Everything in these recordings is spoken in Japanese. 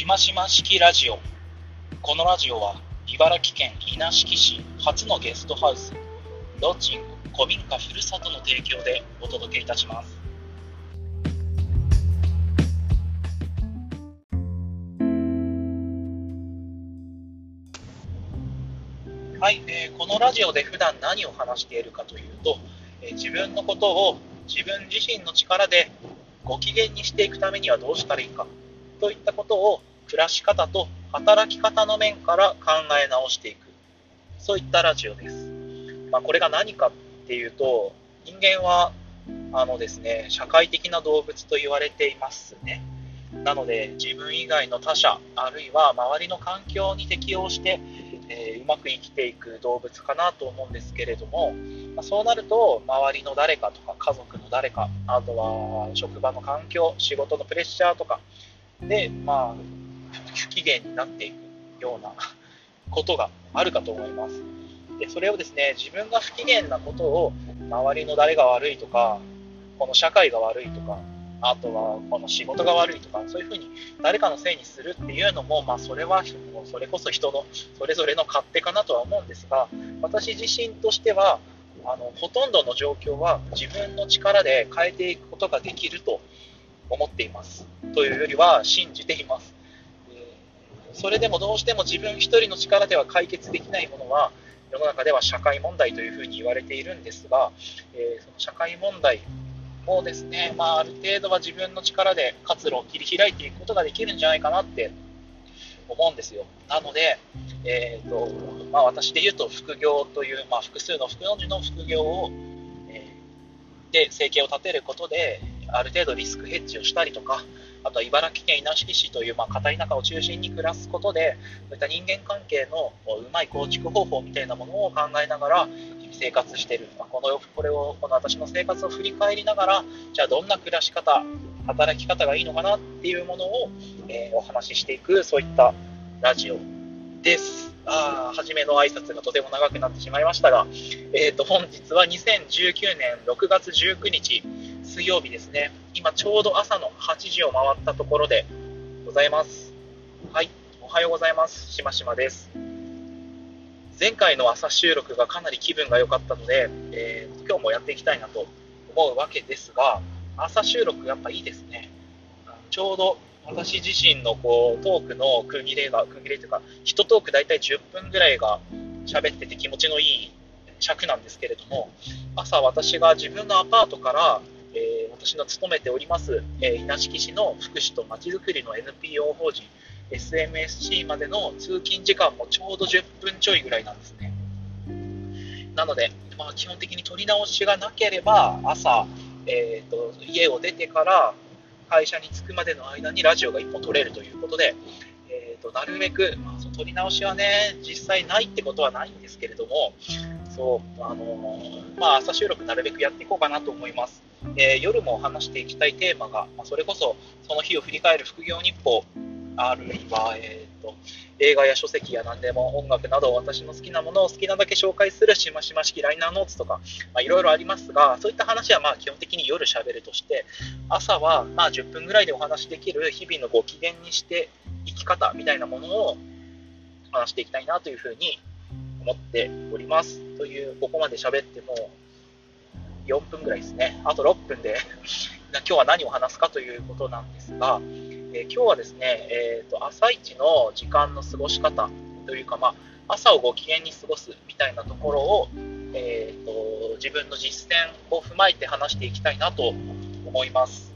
しましま式ラジオ。このラジオは茨城県稲敷市初のゲストハウスロッジング古民家ふるさとの提供でお届けいたします。はい、えー、このラジオで普段何を話しているかというと、えー、自分のことを自分自身の力でご機嫌にしていくためにはどうしたらいいかといったことを暮らし方と働き方の面から考え直していく。そういったラジオです、まあ、これが何かっていうと人間はあのですね社会的な動物と言われていますね。なので自分以外の他者あるいは周りの環境に適応して、えー、うまく生きていく動物かなと思うんですけれども、まあ、そうなると周りの誰かとか家族の誰かあとは職場の環境仕事のプレッシャーとかで、まあ、不機嫌になっていくような ことがあるかと思います。でそれをですね自分が不機嫌なことを周りの誰が悪いとかこの社会が悪いとかあとはこの仕事が悪いとかそういうふうに誰かのせいにするっていうのも、まあ、それはそれこそ人のそれぞれの勝手かなとは思うんですが私自身としてはあのほとんどの状況は自分の力で変えていくことができると思っていますというよりは信じていますそれでもどうしても自分一人の力では解決できないものは世の中では社会問題というふうに言われているんですが、えー、その社会問題もですね、まあ、ある程度は自分の力で活路を切り開いていくことができるんじゃないかなって思うんですよ。なので、えーとまあ、私で言うと副業という、まあ、複数の副の字の副業を、えー、で生計を立てることである程度リスクヘッジをしたりとか、あとは茨城県稲敷市という、まあ、片田舎を中心に暮らすことで、そういった人間関係のうまい構築方法みたいなものを考えながら、生活してる、まあ、このこれをこの私の生活を振り返りながら、じゃあどんな暮らし方、働き方がいいのかなっていうものを、えー、お話ししていく、そういったラジオです。あ初めの挨拶がとても長くなってしまいましたが、えー、と本日は2019年6月19日、水曜日ですね。今ちょうど朝の8時を回ったところでございます。はい、おはようございます。しましまです。前回の朝収録がかなり気分が良かったので、えー、今日もやっていきたいなと思うわけですが、朝収録やっぱいいですね。ちょうど私自身のこうトークの区切れが、区切れというか、1トーク大体10分ぐらいが喋ってて気持ちのいい尺なんですけれども、朝私が自分のアパートから、私の勤めております、え、稲敷市の福祉とまちづくりの NPO 法人 SMSC までの通勤時間もちょうど10分ちょいぐらいなんですね。なので、まあ、基本的に取り直しがなければ朝、えーと、家を出てから会社に着くまでの間にラジオが1本取れるということで、えーと、なるべく、まあ、その取り直しはね実際ないってことはないんですけれどもそうあのー、まあ、朝収録なるべくやっていこうかなと思います。えー、夜も話していきたいテーマが、まあ、それこそその日を振り返る副業日報、あるいは、えーと、映画や書籍や何でも音楽など私の好きなものを好きなだけ紹介するしましま式ライナーノーツとか、まいろいろありますが、そういった話はまあ基本的に夜しゃべるとして、朝はまあ10分ぐらいでお話できる日々のご機嫌にして生き方みたいなものを話していきたいなというふうに思っております。という、ここまで喋っても4分ぐらいですね。あと6分で 今日は何を話すかということなんですが、えー、今日はですね、えーと、朝一の時間の過ごし方というか、まあ、朝をご機嫌に過ごすみたいなところを、えーと、自分の実践を踏まえて話していきたいなと思います。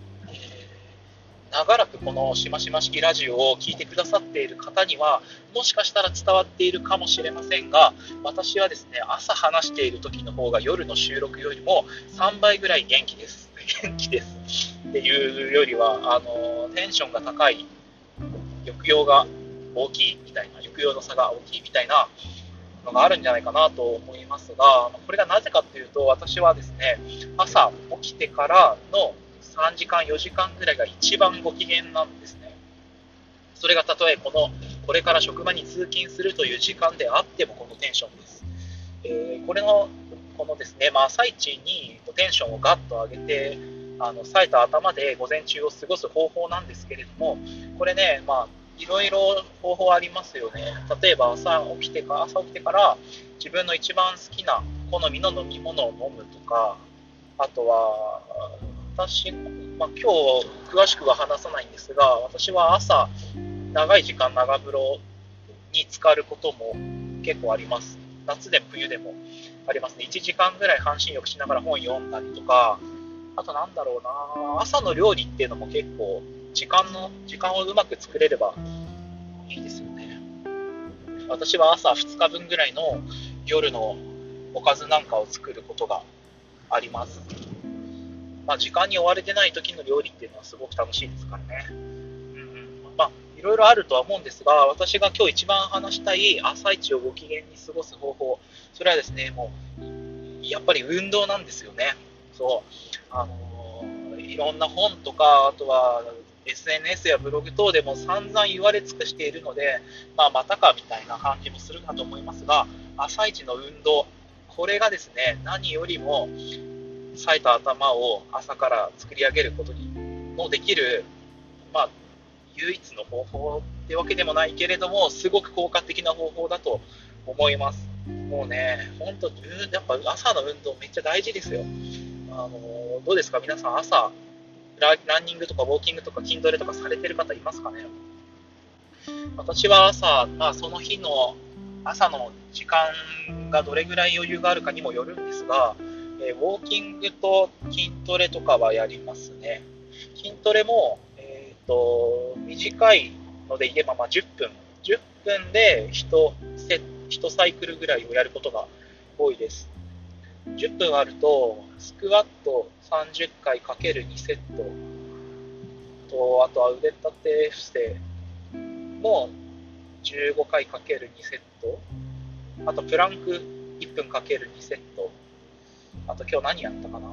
長らくこのしましま式ラジオを聴いてくださっている方には、もしかしたら伝わっているかもしれませんが、私はですね、朝話している時の方が夜の収録よりも3倍ぐらい元気です。元気です。っていうよりは、あの、テンションが高い、抑揚が大きいみたいな、抑揚の差が大きいみたいなのがあるんじゃないかなと思いますが、これがなぜかというと、私はですね、朝起きてからの3時間、4時間ぐらいが一番ご機嫌なんですね。それがたとえこの、これから職場に通勤するという時間であってもこのテンションです。えー、これの、このですね、まあ、朝一にテンションをガッと上げて、あの冴えた頭で午前中を過ごす方法なんですけれども、これね、まあ、いろいろ方法ありますよね。例えば朝起きてか朝起きてから自分の一番好きな好みの飲み物を飲むとか、あとは私、まあ、今日詳しくは話さないんですが、私は朝長い時間長風呂に浸かることも結構あります。夏でも冬でもありますね。1時間ぐらい半身浴しながら本読んだりとか、あとなんだろうな、朝の料理っていうのも結構時間の、時間をうまく作れればいいですよね。私は朝2日分ぐらいの夜のおかずなんかを作ることがあります。まあ、時間に追われてない時の料理っていうのはすごく楽しいですからね。うん、まあ、いろいろあるとは思うんですが、私が今日一番話したい朝一をご機嫌に過ごす方法、それはですね、もう、やっぱり運動なんですよね。そう。あのいろんな本とか、あとは SNS やブログ等でも散々言われ尽くしているので、まあ、またかみたいな感じもするかと思いますが、朝一の運動、これがですね、何よりも冴えた頭を朝から作り上げることにのできる、まあ、唯一の方法ってわけでもないけれども、すごく効果的な方法だと思います。もうね、本当、やっぱ朝の運動めっちゃ大事ですよ。あのどうですか、皆さん、朝ラ、ランニングとかウォーキングとか筋トレとかされてる方いますかね？私は朝、まあ、その日の朝の時間がどれぐらい余裕があるかにもよるんですが、え、ウォーキングと筋トレとかはやりますね。筋トレも、えーと、短いので言えば、まあ、10分、10分で 1, セ1サイクルぐらいをやることが多いです。10分あると、スクワット30回かける2セットと、あとは腕立て伏せも15回かける2セット、あとプランク1分かける2セット、あと今日何やったかな？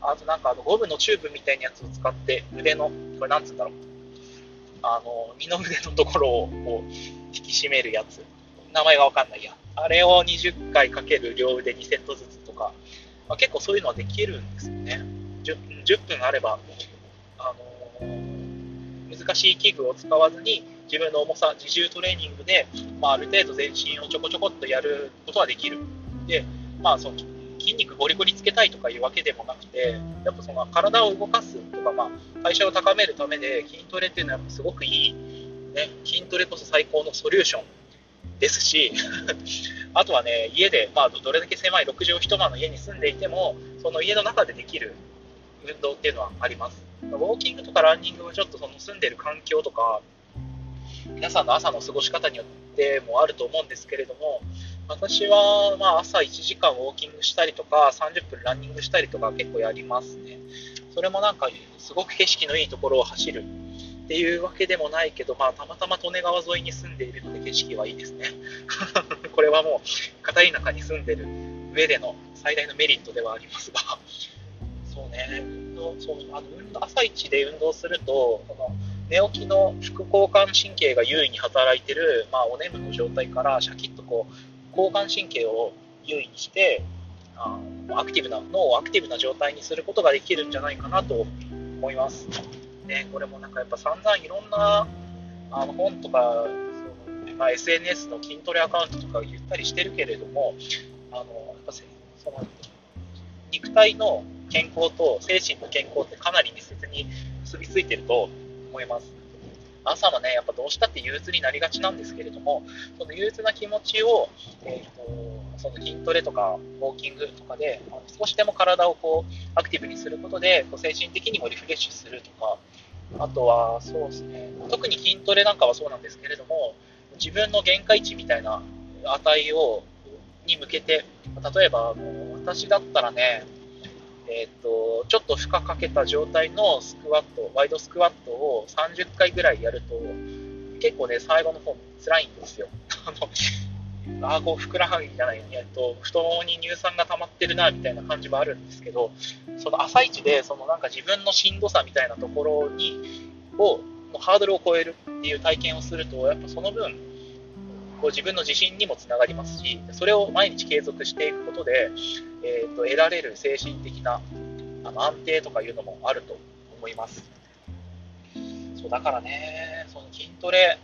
あとなんかあのゴムのチューブみたいなやつを使って腕の、これなんつうんだろう？あの、二の腕のところをこう引き締めるやつ。名前がわかんないや。あれを20回かける両腕2セットずつとか、まあ、結構そういうのはできるんですよね。10, 10分あれば、あのー、難しい器具を使わずに自分の重さ、自重トレーニングで、まあ、ある程度全身をちょこちょこっとやることはできる。で、まあ、その筋肉ゴリゴリつけたいとかいうわけでもなくて、やっぱその体を動かすとか、まあ、代謝を高めるためで筋トレっていうのはすごくいい、ね、筋トレこそ最高のソリューションですし、あとはね、家で、まあ、どれだけ狭い6畳一間の家に住んでいても、その家の中でできる運動っていうのはあります。ウォーキングとかランニングはちょっとその住んでる環境とか、皆さんの朝の過ごし方によってもあると思うんですけれども、私はまあ朝1時間ウォーキングしたりとか、30分ランニングしたりとか結構やりますね。それもなんかすごく景色のいいところを走るっていうわけでもないけど、まあ、たまたま利根川沿いに住んでいるので景色はいいですね。これはもう、片田舎に住んでる上での最大のメリットではありますが、そうね、運動、そうあの運動朝一で運動すると、この寝起きの副交感神経が優位に働いてる、まあ、お眠の状態からシャキッとこう交感神経を優位にしてあアクティブな脳をアクティブな状態にすることができるんじゃないかなと思います。ね、これもなんかやっぱ散々いろんなあの本とか、そのまあ、SNS の筋トレアカウントとか言ったりしてるけれども、あのやっぱその肉体の健康と精神の健康ってかなり密接に結びついてると思います。朝はね、やっぱどうしたって憂鬱になりがちなんですけれども、その憂鬱な気持ちを、えーと、その筋トレとかウォーキングとかで、あの少しでも体をこうアクティブにすることで、こう精神的にもリフレッシュするとか、あとはそうですね、特に筋トレなんかはそうなんですけれども、自分の限界値みたいな値をに向けて、例えばあの私だったらね、えーと、ちょっと負荷かけた状態のスクワット、ワイドスクワットを30回ぐらいやると、結構ね、最後の方辛いんですよ。あ、あこう、ふくらはぎじゃない、えっと、太ももに乳酸が溜まってるな、みたいな感じもあるんですけど、その朝一で、そのなんか自分のしんどさみたいなところに、を、ハードルを超えるっていう体験をすると、やっぱその分、こう自分の自信にもつながりますし、それを毎日継続していくことで、えーと、得られる精神的なあの安定とかいうのもあると思います。そうだからね、その筋トレ、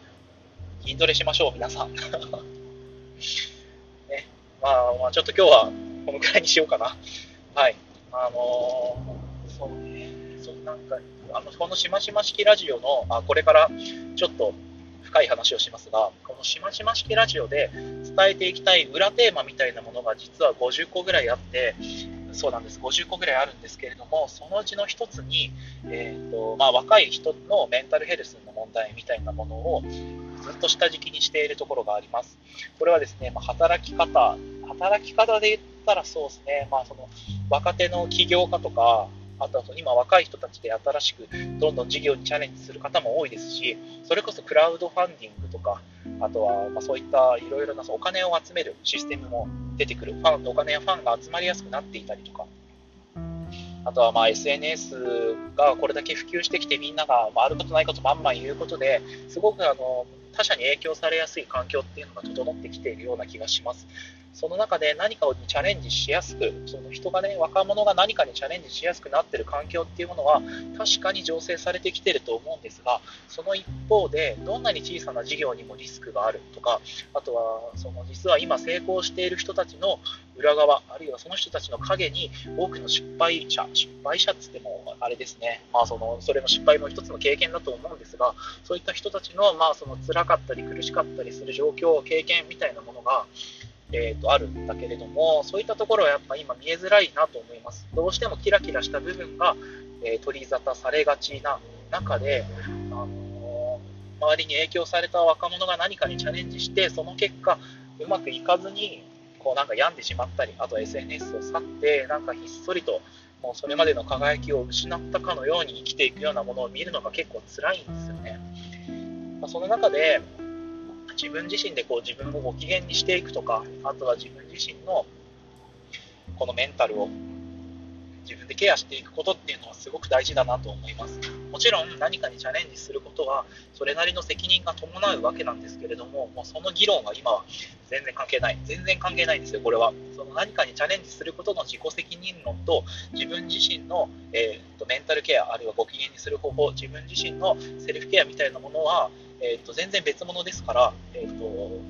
筋トレしましょう、皆さん。ね、まあ、まあ、ちょっと今日はこのくらいにしようかな。はい。あのー、そうね、そうなんか、あの、このしましま式ラジオの、あ、これからちょっと深い話をしますが、このしましま式ラジオで伝えていきたい裏テーマみたいなものが実は50個ぐらいあって、そうなんです、50個ぐらいあるんですけれども、そのうちの1つに、えーとまあ、若い人のメンタルヘルスの問題みたいなものをずっと下敷きにしているところがあります。これはですね、まあ、働き方、働き方で言ったらそうですね、まあ、その若手の起業家とか、あとは今若い人たちで新しくどんどん事業にチャレンジする方も多いですし、それこそクラウドファンディングとか、あとはまそういったいろいろなお金を集めるシステムも出てくる、ファンお金やファンが集まりやすくなっていたりとか、あとはまあ SNS がこれだけ普及してきてみんながあることないことバンバン言うことですごくあの他者に影響されやすい環境っていうのが整ってきているような気がします。その中で何かにチャレンジしやすく、その人がね、若者が何かにチャレンジしやすくなってる環境っていうものは確かに醸成されてきてると思うんですが、その一方で、どんなに小さな事業にもリスクがあるとか、あとは、その実は今成功している人たちの裏側、あるいはその人たちの陰に多くの失敗者、失敗者っつってもあれですね、まあその、それの失敗も一つの経験だと思うんですが、そういった人たちの、まあその辛かったり苦しかったりする状況、経験みたいなものが、えーと、あるんだけれども、そういったところはやっぱ今見えづらいなと思います。どうしてもキラキラした部分が、えー、取り沙汰されがちな中で、あのー、周りに影響された若者が何かにチャレンジして、その結果、うまくいかずに、こうなんか病んでしまったり、あと SNS を去って、なんかひっそりと、もうそれまでの輝きを失ったかのように生きていくようなものを見るのが結構辛いんですよね。まあ、その中で、自分自身でこう自分をご機嫌にしていくとか、あとは自分自身のこのメンタルを自分でケアしていくことっていうのはすごく大事だなと思います。もちろん何かにチャレンジすることはそれなりの責任が伴うわけなんですけれども、もうその議論は今は全然関係ない。全然関係ないんですよ、これは。その何かにチャレンジすることの自己責任論と自分自身の、えーと、メンタルケア、あるいはご機嫌にする方法、自分自身のセルフケアみたいなものは、えーと、全然別物ですから、えーと、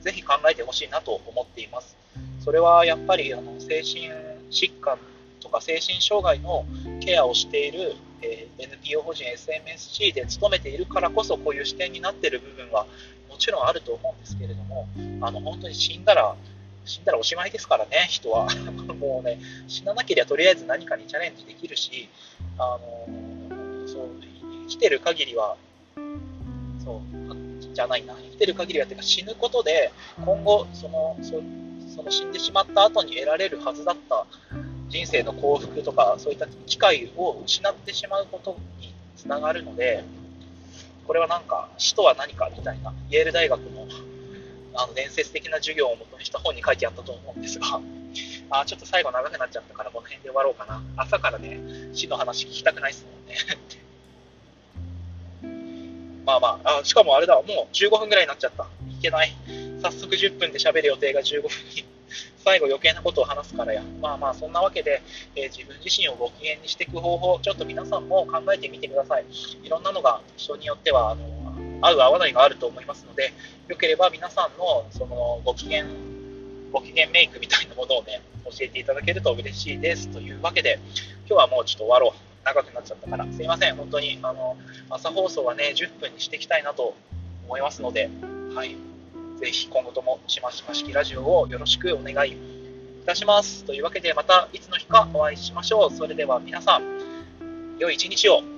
ぜひ考えてほしいなと思っています。それはやっぱりあの精神疾患とか精神障害のケアをしている、えー、NPO 法人 SMSC で勤めているからこそこういう視点になっている部分はもちろんあると思うんですけれどもあの本当に死んだら死んだらおしまいですからね、人は。もうね、死ななければとりあえず何かにチャレンジできるし、あのそう生きてる限りはそうじゃないな、生きてる限りはてか死ぬことで、今後そのそ、その死んでしまった後に得られるはずだった人生の幸福とか、そういった機会を失ってしまうことにつながるので、これはなんか死とは何かみたいな、イェール大学のあの伝説的な授業をもとにした本に書いてあったと思うんですが、あちょっと最後長くなっちゃったからこの辺で終わろうかな。朝からね、死の話聞きたくないですもんね。まあまああ、しかもあれだ、もう15分ぐらいになっちゃった。いけない。早速10分で喋る予定が15分に。最後余計なことを話すからや。まあまあ、そんなわけで、えー、自分自身をご機嫌にしていく方法、ちょっと皆さんも考えてみてください。いろんなのが人によっては、あの、合う合わないがあると思いますので、よければ皆さんの、その、ご機嫌、ご機嫌メイクみたいなものをね、教えていただけると嬉しいです。というわけで、今日はもうちょっと終わろう。長くなっちゃったから、すいません、本当にあの朝放送はね、10分にしていきたいなと思いますので、はい、ぜひ今後ともしましま式ラジオをよろしくお願いいたします。というわけで、またいつの日かお会いしましょう。それでは皆さん、良い一日を。